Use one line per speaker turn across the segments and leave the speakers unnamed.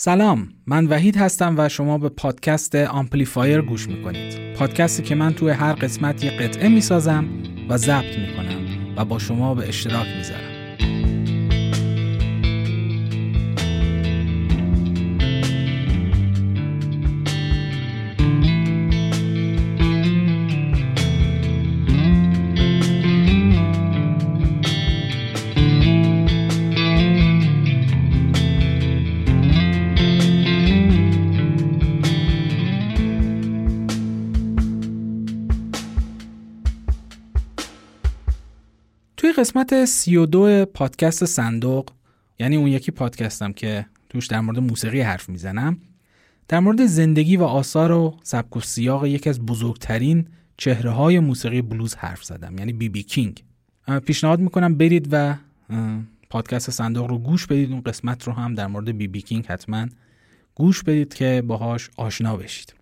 سلام من وحید هستم و شما به پادکست آمپلیفایر گوش می‌کنید. پادکستی که من توی هر قسمت یه قطعه می‌سازم و ضبط می‌کنم و با شما به اشتراک می‌ذارم. قسمت 32 پادکست صندوق. یعنی اون یکی پادکستم که توش در مورد موسیقی حرف می‌زنم. در مورد زندگی و آثار و سبک و سیاق یکی از بزرگترین چهره های موسیقی بلوز حرف زدم یعنی بی بی کینگ. پیشنهاد می‌کنم برید و پادکست صندوق رو گوش بدید. اون قسمت رو هم در مورد بی بی کینگ حتما گوش بدید که باهاش آشنا بشید.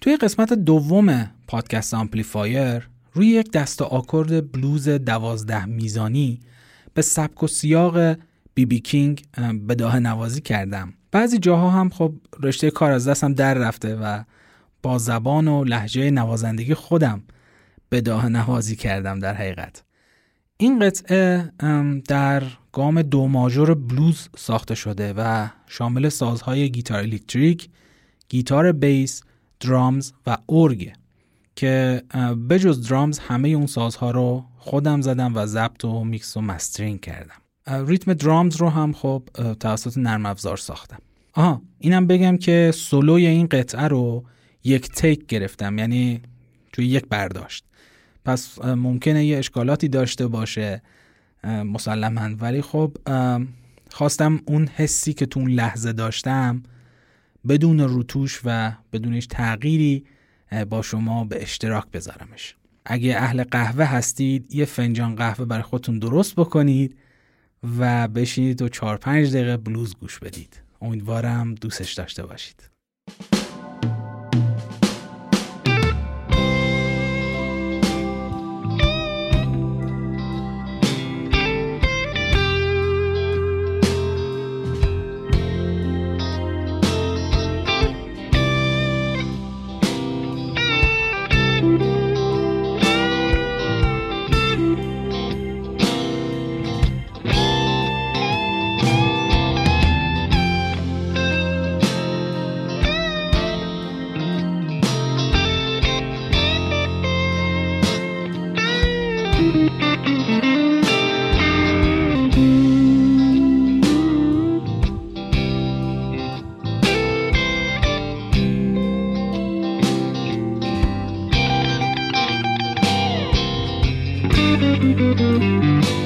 توی قسمت دوم پادکست آمپلیفایر روی یک دست آکورد بلوز دوازده میزانی به سبک و سیاق بی بی کینگ بداه نوازی کردم. بعضی جاها هم خب رشته کار از دستم در رفته و با زبان و لحجه نوازندگی خودم بداه نوازی کردم در حقیقت. این قطعه در گام دو ماژور بلوز ساخته شده و شامل سازهای گیتار الکتریک، گیتار bass، drums و ارگ. که بجز drums همه اون سازها رو خودم زدم و ضبط و میکس و mastering کردم. ریتم drums رو هم خب توسط نرم افزار ساختم. آها اینم بگم که سولوی این قطعه رو یک take گرفتم یعنی توی یک برداشت. پس ممکنه یه اشکالاتی داشته باشه مسلما. ولی خب خواستم اون حسی که تو اون لحظه داشتم بدون روتوش و بدون هیچ تغییری با شما به اشتراک بذارمش. اگه اهل قهوه هستید یه فنجان قهوه برای خودتون درست بکنید و بشینید و چهار پنج دقیقه بلوز گوش بدید. امیدوارم دوستش داشته باشید.
Música